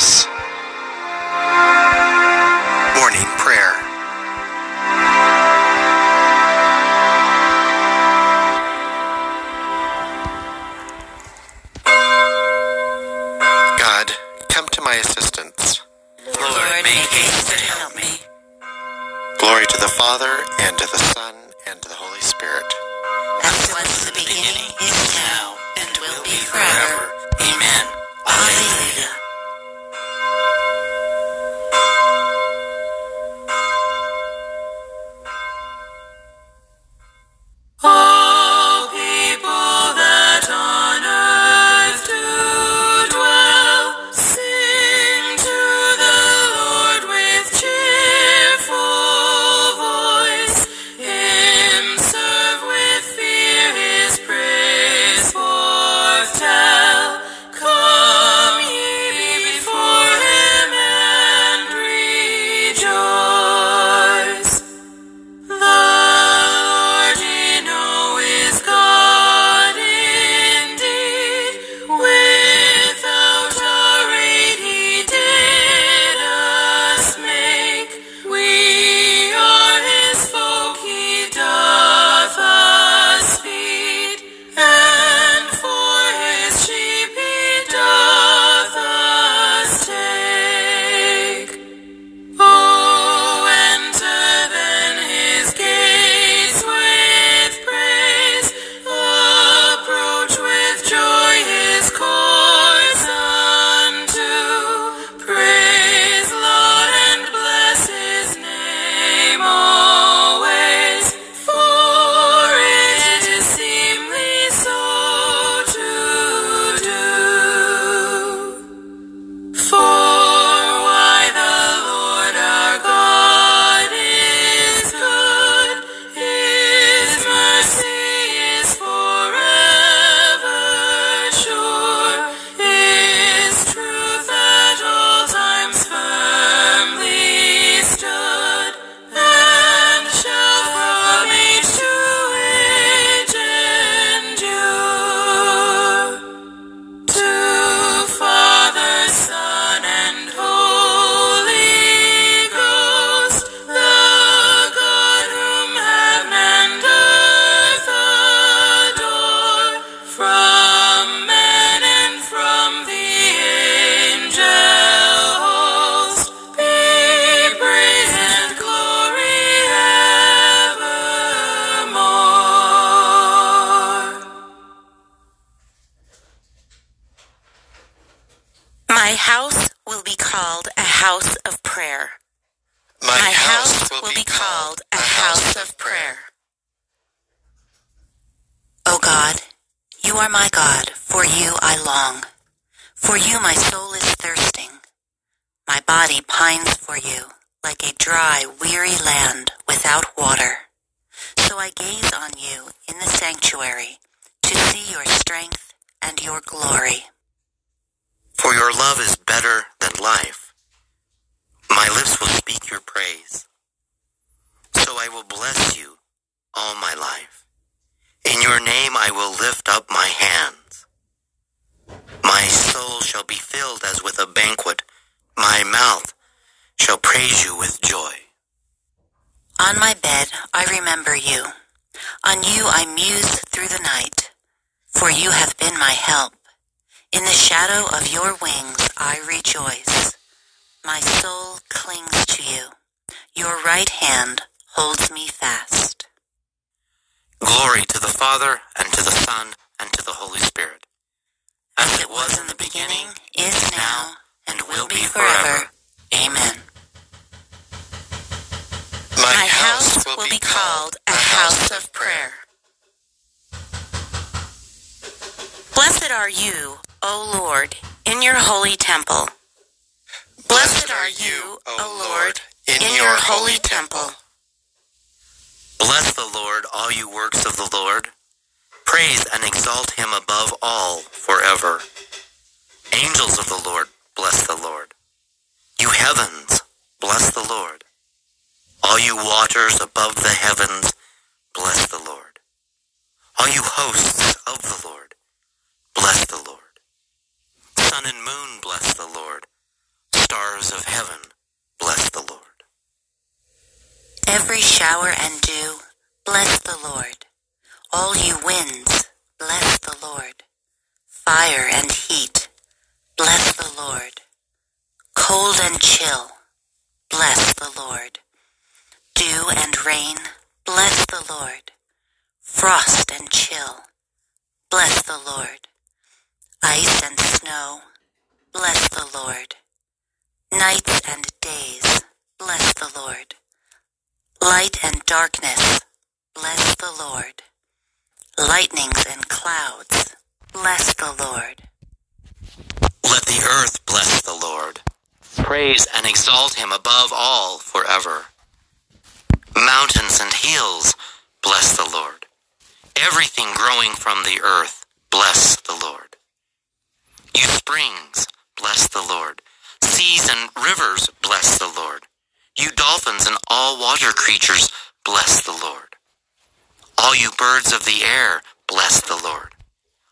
us. For you my soul is thirsting. My body pines for you, like a dry, weary land without water. So I gaze on you in the sanctuary to see your strength and your glory. For your love is better than life. My lips will speak your praise. So I will bless you all my life. In your name I will lift up my hands. My soul shall be filled as with a banquet. My mouth shall praise you with joy. On my bed I remember you. On you I muse through the night. For you have been my help. In the shadow of your wings I rejoice. My soul clings to you. Your right hand holds me fast. Glory to the Father, and to the Son, and to the Holy Spirit. As it was in the beginning, is now, and will be forever. Amen. My house will be called a house of prayer. Blessed are you, O Lord, in your holy temple. Blessed are you, O Lord, in your holy temple. Bless the Lord, all you works of the Lord. Praise and exalt him above all forever. Angels of the Lord, bless the Lord. You heavens, bless the Lord. All you waters above the heavens, bless the Lord. All you hosts of the Lord, Bless the Lord. Sun and moon, bless the Lord. Stars of heaven, bless the Lord. Every shower and dew, bless the Lord. All you winds, bless the Lord. Fire and heat, bless the Lord. Cold and chill, bless the Lord. Dew and rain, bless the Lord. Frost and chill, bless the Lord. Ice and snow, bless the Lord. Nights and days, bless the Lord. Light and darkness, bless the Lord. Lightnings and clouds, bless the Lord. Let the earth bless the Lord. Praise and exalt him above all forever. Mountains and hills, bless the Lord. Everything growing from the earth, bless the Lord. You springs, bless the Lord. Seas and rivers, bless the Lord. You dolphins and all water creatures, bless the Lord. All you birds of the air, bless the Lord.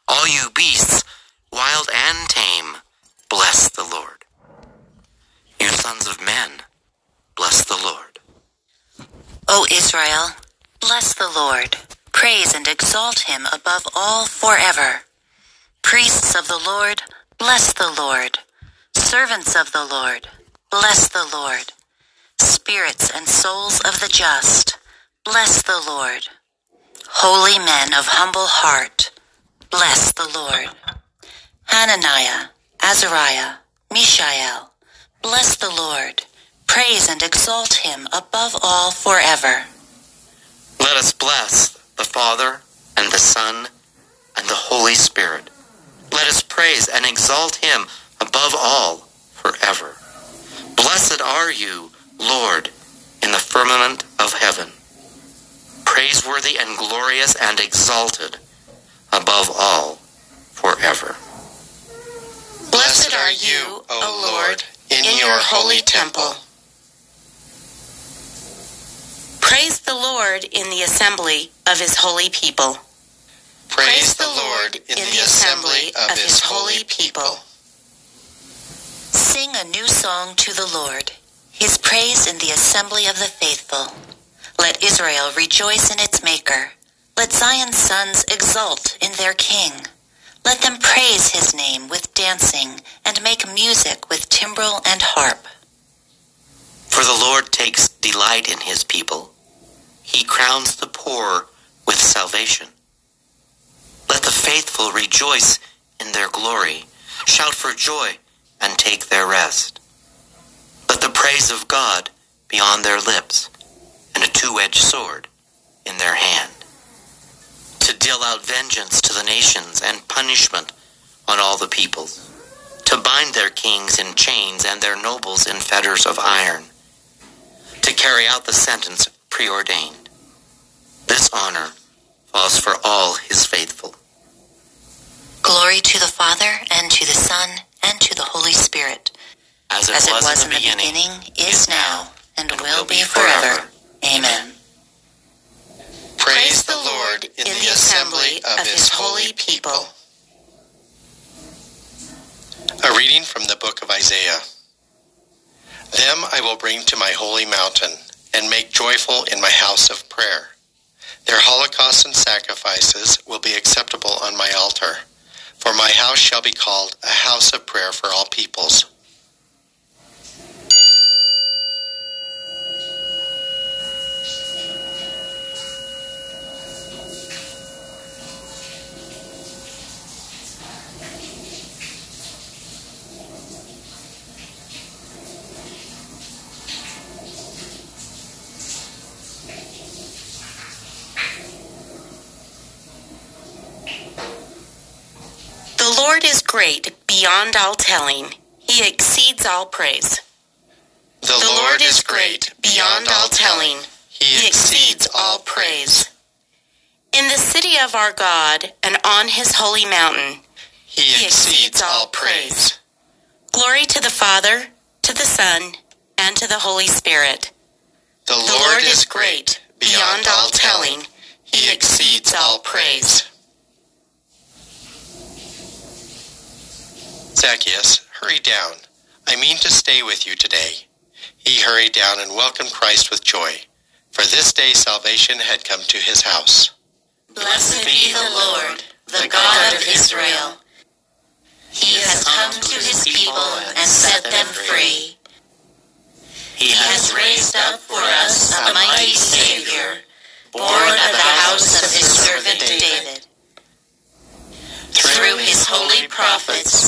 All you beasts, wild and tame, bless the Lord. You sons of men, bless the Lord. O Israel, bless the Lord. Praise and exalt him above all forever. Priests of the Lord, bless the Lord. Servants of the Lord, bless the Lord. Spirits and souls of the just, bless the Lord. Holy men of humble heart, bless the Lord. Hananiah, Azariah, Mishael, bless the Lord. Praise and exalt him above all forever. Let us bless the Father and the Son and the Holy Spirit. Let us praise and exalt him above all forever. Blessed are you, Lord, in the firmament of heaven, praiseworthy and glorious and exalted above all forever. Blessed are you, O Lord, in your holy temple. Praise the Lord in the assembly of his holy people. Praise the Lord in the assembly of his holy people. Sing a new song to the Lord, his praise in the assembly of the faithful. Let Israel rejoice in its Maker. Let Zion's sons exult in their King. Let them praise his name with dancing and make music with timbrel and harp. For the Lord takes delight in his people. He crowns the poor with salvation. Let the faithful rejoice in their glory, shout for joy, and take their rest. Let the praise of God be on their lips, and a two-edged sword in their hand, to deal out vengeance to the nations and punishment on all the peoples, to bind their kings in chains and their nobles in fetters of iron, to carry out the sentence preordained. This honor falls for all his faithful. Glory to the Father, and to the Son, and to the Holy Spirit, As it, as it was, was in the beginning, is now, and will be forever. Amen. Praise the Lord in the assembly of his holy people. A reading from the book of Isaiah. Them I will bring to my holy mountain and make joyful in my house of prayer. Their holocausts and sacrifices will be acceptable on my altar, for my house shall be called a house of prayer for all peoples. The Lord is great beyond all telling. He exceeds all praise. The, Lord is great beyond all telling. He exceeds all praise. In the city of our God and on his holy mountain, He exceeds all praise. glory to the Father, to the Son, and to the Holy Spirit. The Lord is great beyond all telling. He exceeds all praise. Zacchaeus, hurry down. I mean to stay with you today. He hurried down and welcomed Christ with joy. for this day salvation had come to his house. Blessed be the Lord, the God of Israel. He has come to his people and set them free. He has raised up for us a mighty Savior, born of the house of his servant David. Through his holy prophets,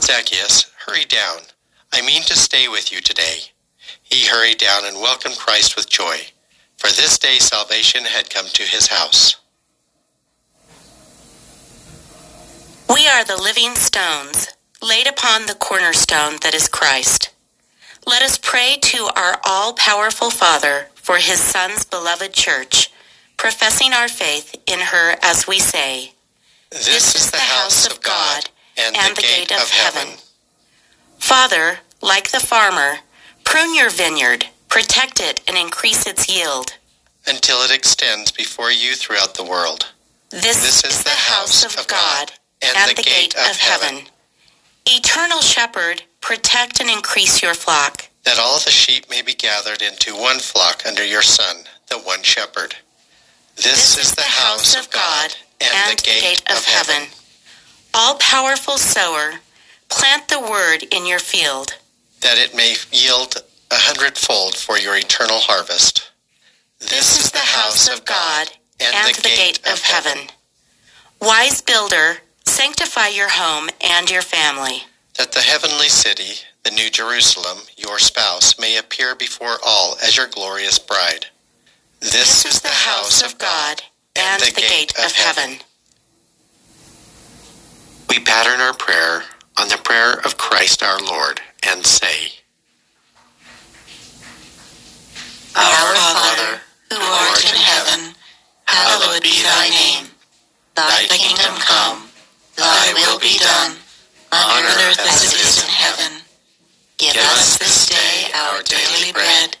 Zacchaeus, hurry down. I mean to stay with you today. He hurried down and welcomed Christ with joy, for this day salvation had come to his house. We are the living stones, laid upon the cornerstone that is Christ. Let us pray to our all-powerful Father for his Son's beloved church, professing our faith in her as we say, This, is the house of God and, the, gate, of heaven. Father, like the farmer, prune your vineyard, protect it, and increase its yield. until it extends before you throughout the world. This, This is the house of God and, the, gate, of heaven. Eternal Shepherd, protect and increase your flock. that all the sheep may be gathered into one flock under your Son, the one shepherd. This, is the house of God and, the gate, of heaven. All powerful sower, plant the word in your field. that it may yield a hundredfold for your eternal harvest. This, is the house of God and, the, gate, of heaven. Wise builder, sanctify your home and your family. that the heavenly city, the New Jerusalem, your spouse, may appear before all as your glorious bride. This, is the house of God and the gate of heaven. We pattern our prayer on the prayer of Christ our Lord and say, Our Father, who art in heaven, hallowed be thy name. Thy kingdom come, thy will be done, on earth as it is in heaven. Give us this day our daily bread,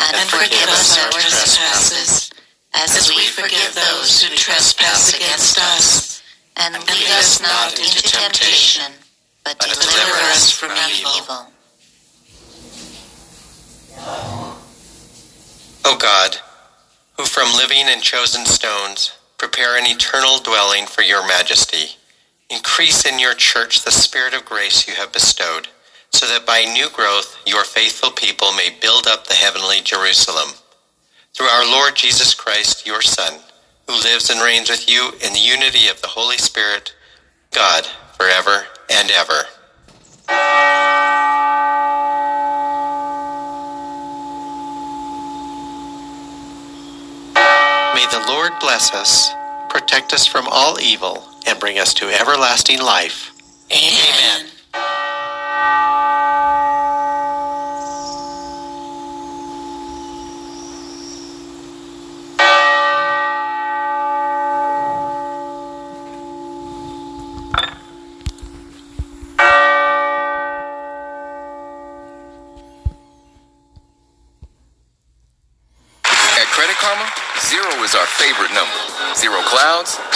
and forgive us our trespasses, as we forgive those who trespass against us. And lead us not into temptation, but deliver us from evil. O God, who from living and chosen stones prepare an eternal dwelling for your majesty, increase in your church the spirit of grace you have bestowed, so that by new growth your faithful people may build up the heavenly Jerusalem. Through our Lord Jesus Christ, your Son, who lives and reigns with you in the unity of the Holy Spirit, God, forever and ever. May the Lord bless us, protect us from all evil, and bring us to everlasting life. Amen. At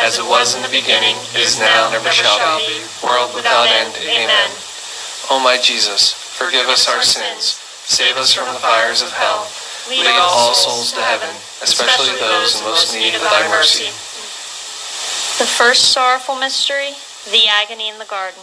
as it was in the beginning, is now, and ever shall be, world without end. Amen. O my Jesus, forgive us our sins, save us from the fires of hell, lead all souls to heaven, especially those in most need of thy mercy. The first sorrowful mystery, the agony in the garden.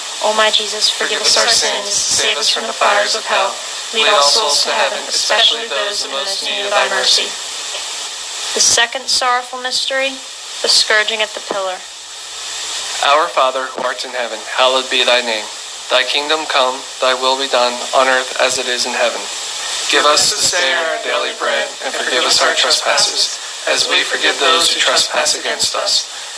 O my Jesus, forgive us our sins, save us from the fires of hell, lead all souls to heaven, especially those in most need of thy mercy. The second sorrowful mystery, the scourging at the pillar. Our Father, who art in heaven, hallowed be thy name. Thy kingdom come, thy will be done, on earth as it is in heaven. Give us this day our daily bread, and forgive us our trespasses, as we forgive those who trespass against us.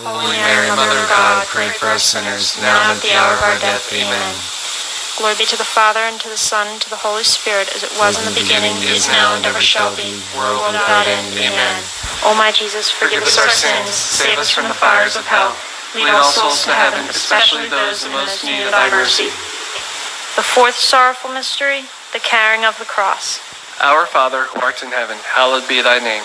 Holy Mary, Mother of God, pray for us sinners, now and at the hour of our death. Amen. Glory be to the Father, and to the Son, and to the Holy Spirit, as it was in the beginning, is now, and ever shall be, world without end. Amen. O my Jesus, forgive us our sins, save us from the fires of hell. Lead all souls to heaven, especially those in most need of thy mercy. The fourth sorrowful mystery, the carrying of the cross. Our Father, who art in heaven, hallowed be thy name.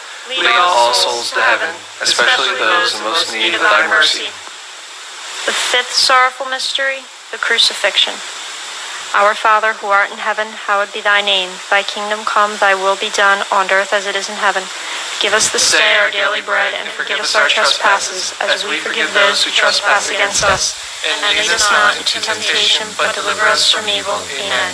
lead all souls to heaven, especially those in most need of thy mercy. The fifth sorrowful mystery, the crucifixion. Our Father, who art in heaven, hallowed be thy name. Thy kingdom come, thy will be done, on earth as it is in heaven. Give us this day our daily bread, and forgive us our trespasses, as we forgive those who trespass against us. And lead us not into temptation, but deliver us from evil. Amen.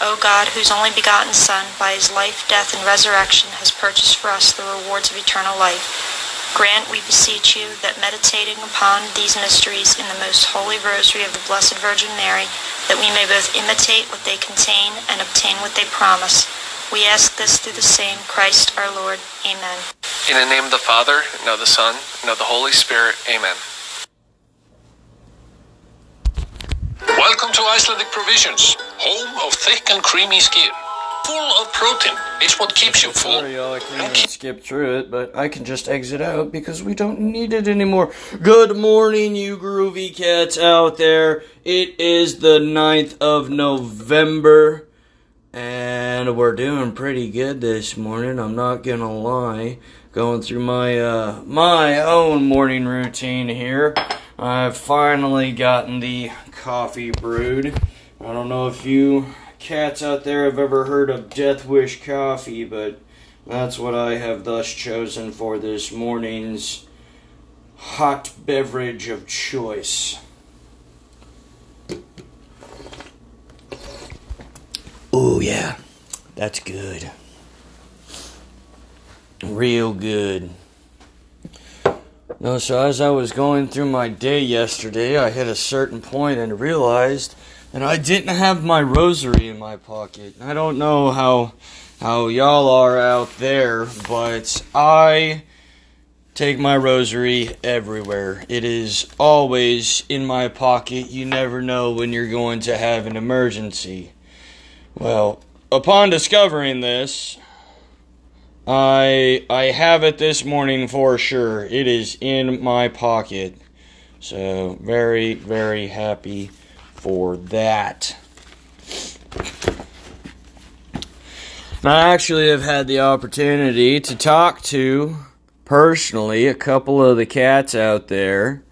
O God, whose only begotten Son, by his life, death, and resurrection, has purchased for us the rewards of eternal life, grant, we beseech you, that meditating upon these mysteries in the most holy rosary of the Blessed Virgin Mary, that we may both imitate what they contain and obtain what they promise we ask this through the same Christ our Lord. Amen. In the name of the Father, and of the Son, and of the Holy Spirit. Amen. Welcome to Icelandic Provisions, home of thick and creamy skyr. Full of protein. It's what keeps you full. Sorry, y'all, I can't skip through it, but I can just exit out because we don't need it anymore. Good morning, you groovy cats out there. It is the 9th of November. And we're doing pretty good this morning, I'm not gonna lie. Going through my uh my own morning routine here. I've finally gotten the coffee brewed. I don't know if you cats out there have ever heard of Death Wish coffee, but that's what I have thus chosen for this morning's hot beverage of choice. Oh, yeah. That's good. Real good. No, so as I was going through my day yesterday, I hit a certain point and realized that I didn't have my rosary in my pocket. I don't know how how y'all are out there, but I take my rosary everywhere. It is always in my pocket. You never know when you're going to have an emergency. Well, upon discovering this, I I have it this morning for sure. It is in my pocket. So, very very happy for that. And I actually have had the opportunity to talk to personally a couple of the cats out there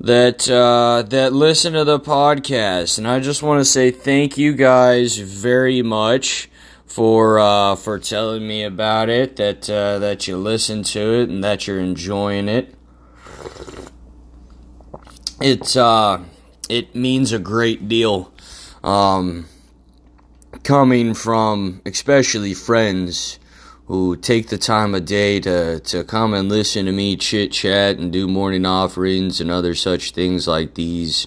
that uh, that listen to the podcast, and I just want to say thank you guys very much for uh, for telling me about it. That uh, that you listen to it and that you're enjoying it. It uh, it means a great deal, um, coming from especially friends who take the time of day to, to come and listen to me chit chat and do morning offerings and other such things like these.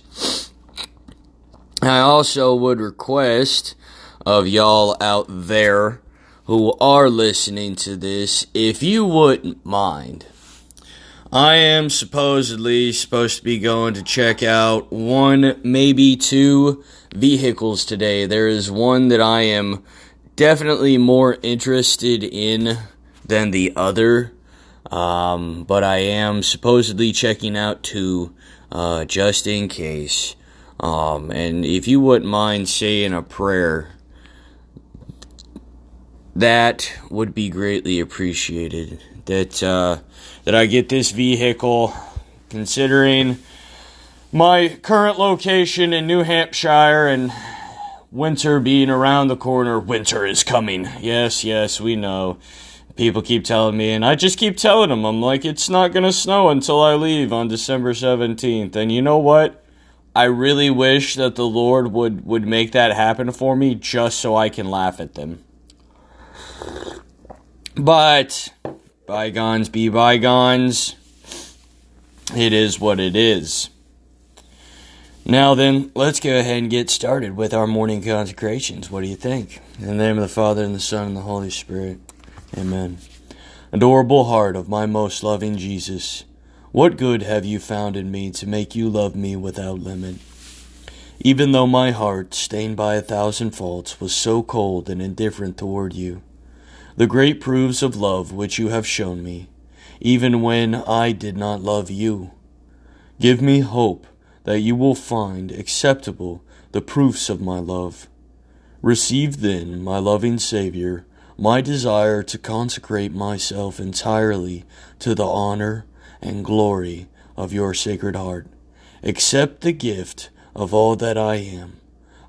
I also would request of y'all out there who are listening to this, if you wouldn't mind, I am supposedly supposed to be going to check out one, maybe two vehicles today. There is one that I am definitely more interested in than the other. Um, but I am supposedly checking out two uh, just in case. Um, and if you wouldn't mind saying a prayer, that would be greatly appreciated. That uh, that I get this vehicle, considering my current location in New Hampshire and winter being around the corner, winter is coming. Yes, yes, we know. People keep telling me, and I just keep telling them, I'm like, it's not gonna snow until I leave on December 17th. And you know what? I really wish that the Lord would, would make that happen for me just so I can laugh at them. But, bygones be bygones. It is what it is. Now then, let's go ahead and get started with our morning consecrations. What do you think? In the name of the Father, and the Son, and the Holy Spirit. Amen. Adorable heart of my most loving Jesus, what good have you found in me to make you love me without limit? Even though my heart, stained by a thousand faults, was so cold and indifferent toward you, the great proofs of love which you have shown me, even when I did not love you, give me hope that you will find acceptable the proofs of my love. Receive then, my loving Saviour, my desire to consecrate myself entirely to the honor and glory of your sacred heart. Accept the gift of all that I am.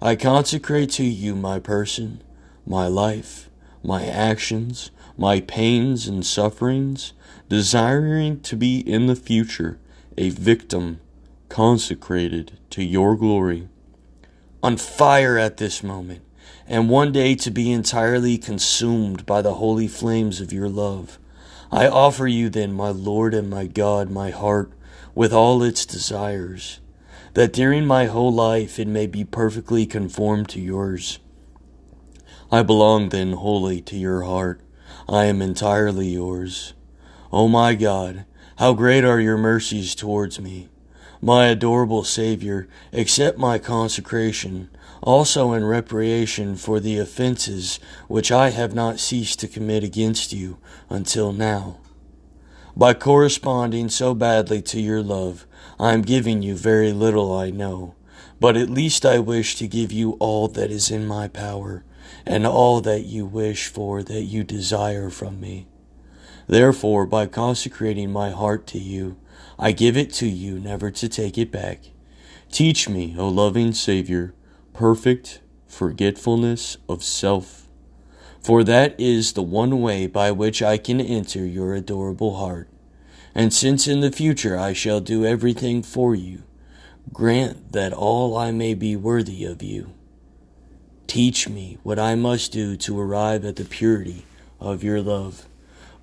I consecrate to you my person, my life, my actions, my pains and sufferings, desiring to be in the future a victim consecrated to your glory, on fire at this moment, and one day to be entirely consumed by the holy flames of your love. I offer you then, my Lord and my God, my heart with all its desires, that during my whole life it may be perfectly conformed to yours. I belong then wholly to your heart. I am entirely yours. O oh my God, how great are your mercies towards me. My adorable Savior, accept my consecration, also in reparation for the offenses which I have not ceased to commit against you until now. By corresponding so badly to your love, I am giving you very little, I know, but at least I wish to give you all that is in my power, and all that you wish for that you desire from me. Therefore, by consecrating my heart to you, I give it to you never to take it back. Teach me, O loving Savior, perfect forgetfulness of self, for that is the one way by which I can enter your adorable heart. And since in the future I shall do everything for you, grant that all I may be worthy of you. Teach me what I must do to arrive at the purity of your love,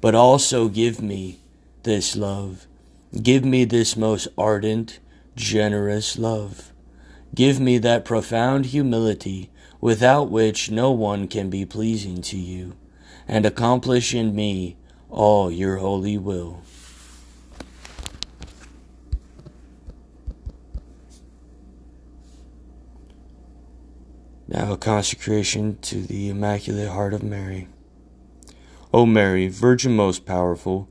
but also give me this love Give me this most ardent, generous love. Give me that profound humility without which no one can be pleasing to you, and accomplish in me all your holy will. Now, a consecration to the Immaculate Heart of Mary. O Mary, Virgin most powerful,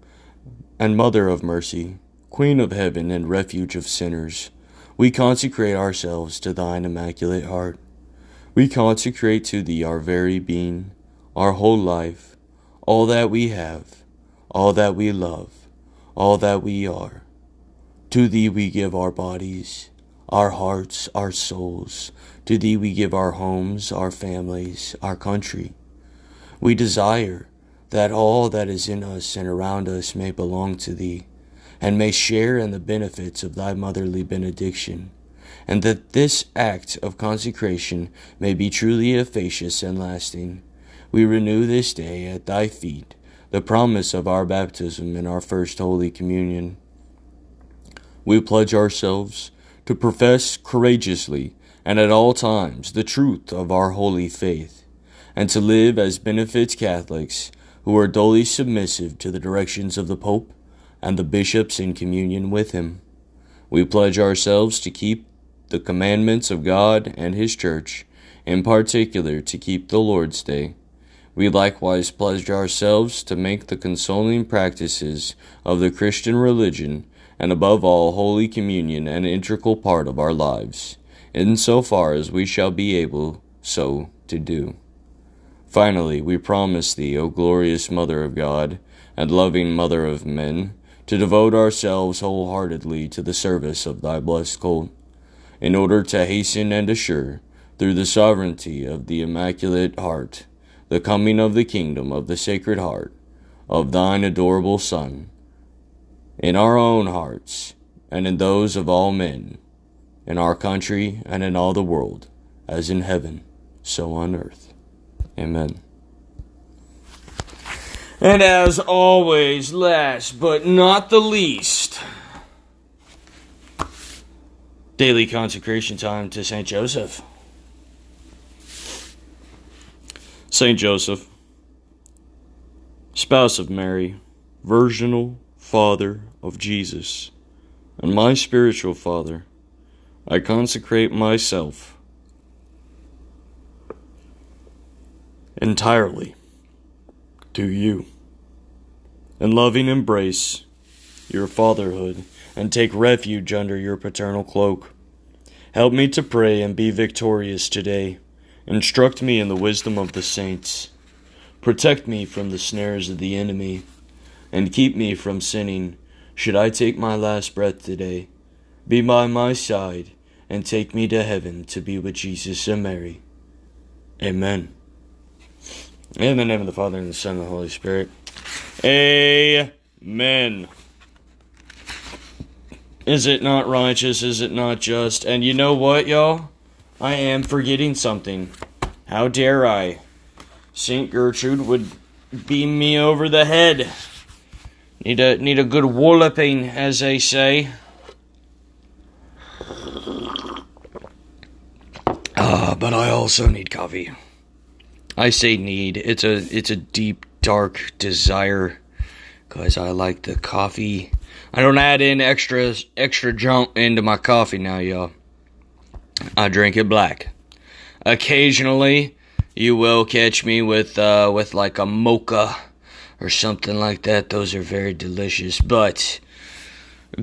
and Mother of mercy, Queen of heaven and refuge of sinners, we consecrate ourselves to thine immaculate heart. We consecrate to thee our very being, our whole life, all that we have, all that we love, all that we are. To thee we give our bodies, our hearts, our souls. To thee we give our homes, our families, our country. We desire that all that is in us and around us may belong to thee and may share in the benefits of thy motherly benediction, and that this act of consecration may be truly efficacious and lasting. We renew this day at thy feet the promise of our baptism and our first Holy Communion. We pledge ourselves to profess courageously and at all times the truth of our holy faith, and to live as benefits Catholics who are duly submissive to the directions of the Pope and the bishops in communion with him. We pledge ourselves to keep the commandments of God and His Church, in particular to keep the Lord's Day. We likewise pledge ourselves to make the consoling practices of the Christian religion, and above all, Holy Communion, an integral part of our lives, in so far as we shall be able so to do. Finally, we promise Thee, O glorious Mother of God, and loving Mother of men, to devote ourselves wholeheartedly to the service of thy blessed cult, in order to hasten and assure, through the sovereignty of the Immaculate Heart, the coming of the kingdom of the Sacred Heart of thine adorable Son, in our own hearts and in those of all men, in our country and in all the world, as in heaven, so on earth. Amen. And as always, last but not the least, daily consecration time to St. Joseph. St. Joseph, spouse of Mary, virginal father of Jesus, and my spiritual father, I consecrate myself entirely to you and loving embrace your fatherhood and take refuge under your paternal cloak. Help me to pray and be victorious today. Instruct me in the wisdom of the saints. Protect me from the snares of the enemy, and keep me from sinning should I take my last breath today. Be by my side, and take me to heaven to be with Jesus and Mary. Amen. In the name of the Father, and the Son, and the Holy Spirit. Amen. Is it not righteous? Is it not just? And you know what, y'all? I am forgetting something. How dare I? St. Gertrude would beam me over the head. Need a need a good walloping, as they say. Ah, but I also need coffee. I say need. It's a it's a deep dark desire cuz I like the coffee. I don't add in extra extra junk into my coffee now, y'all. I drink it black. Occasionally, you will catch me with uh with like a mocha or something like that. Those are very delicious, but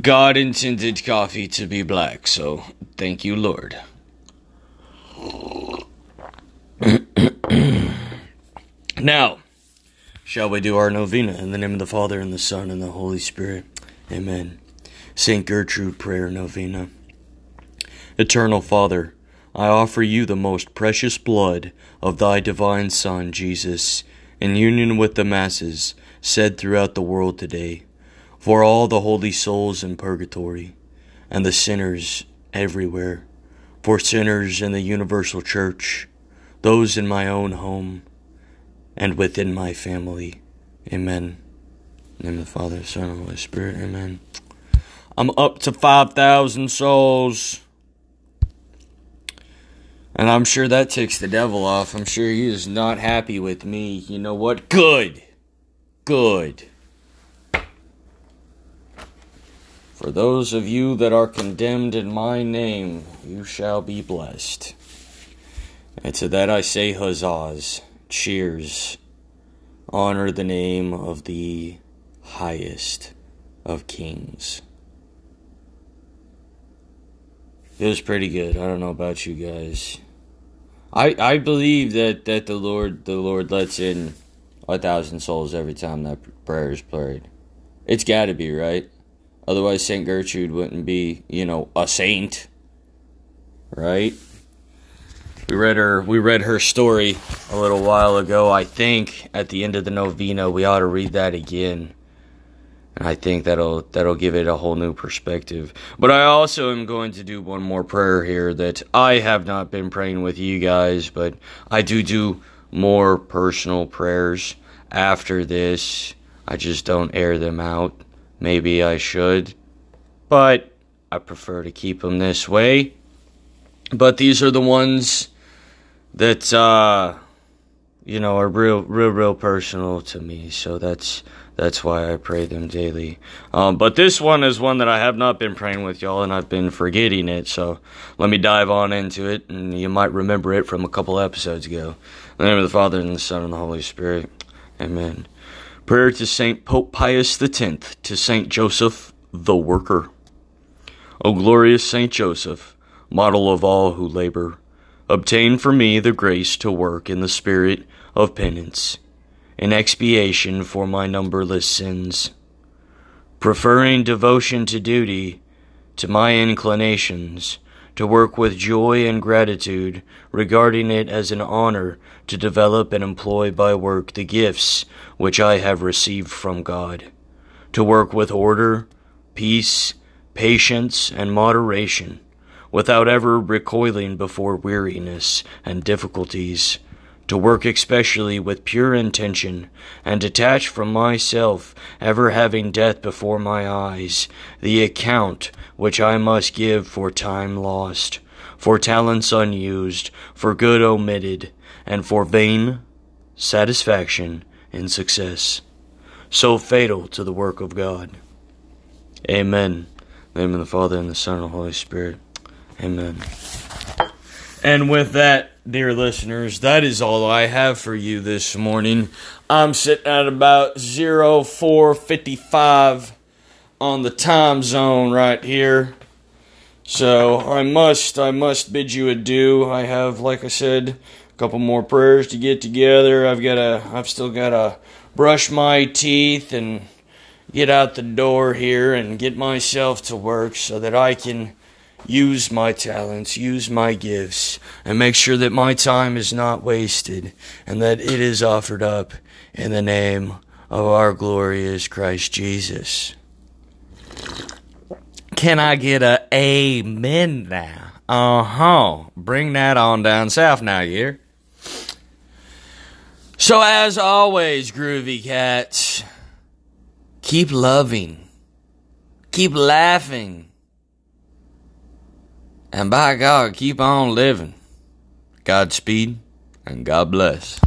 God intended coffee to be black, so thank you, Lord. now, shall we do our novena in the name of the Father, and the Son, and the Holy Spirit? Amen. St. Gertrude Prayer Novena. Eternal Father, I offer you the most precious blood of thy divine Son, Jesus, in union with the masses said throughout the world today, for all the holy souls in purgatory, and the sinners everywhere, for sinners in the universal church, those in my own home, and within my family. Amen. In the name of the Father, Son, and Holy Spirit. Amen. I'm up to 5,000 souls. And I'm sure that ticks the devil off. I'm sure he is not happy with me. You know what? Good. Good. For those of you that are condemned in my name, you shall be blessed. And to that I say huzzahs, cheers, honor the name of the highest of kings. It was pretty good. I don't know about you guys. I I believe that, that the Lord the Lord lets in a thousand souls every time that prayer is prayed. It's got to be right. Otherwise, Saint Gertrude wouldn't be you know a saint, right? We read her we read her story a little while ago. I think at the end of the novena we ought to read that again. I think that'll that'll give it a whole new perspective. But I also am going to do one more prayer here that I have not been praying with you guys, but I do do more personal prayers after this. I just don't air them out. Maybe I should, but I prefer to keep them this way. But these are the ones that uh you know are real real real personal to me. So that's that's why I pray them daily. Um, but this one is one that I have not been praying with y'all, and I've been forgetting it. So let me dive on into it, and you might remember it from a couple episodes ago. In the name of the Father, and the Son, and the Holy Spirit. Amen. Prayer to Saint Pope Pius X, to Saint Joseph the Worker. O glorious Saint Joseph, model of all who labor, obtain for me the grace to work in the spirit of penance in expiation for my numberless sins, preferring devotion to duty to my inclinations, to work with joy and gratitude, regarding it as an honor to develop and employ by work the gifts which I have received from God, to work with order, peace, patience, and moderation, without ever recoiling before weariness and difficulties to work especially with pure intention, and detach from myself, ever having death before my eyes, the account which I must give for time lost, for talents unused, for good omitted, and for vain satisfaction in success, so fatal to the work of God. Amen. In the name of the Father, and the Son, and the Holy Spirit. Amen. And with that, dear listeners, that is all I have for you this morning. I'm sitting at about 0455 on the time zone right here. So I must I must bid you adieu. I have, like I said, a couple more prayers to get together. I've gotta I've still gotta brush my teeth and get out the door here and get myself to work so that I can use my talents, use my gifts, and make sure that my time is not wasted and that it is offered up in the name of our glorious Christ Jesus. Can I get a amen now? Uh huh. Bring that on down south now, hear? So, as always, groovy cats, keep loving, keep laughing, and by God, keep on living. Godspeed and God bless.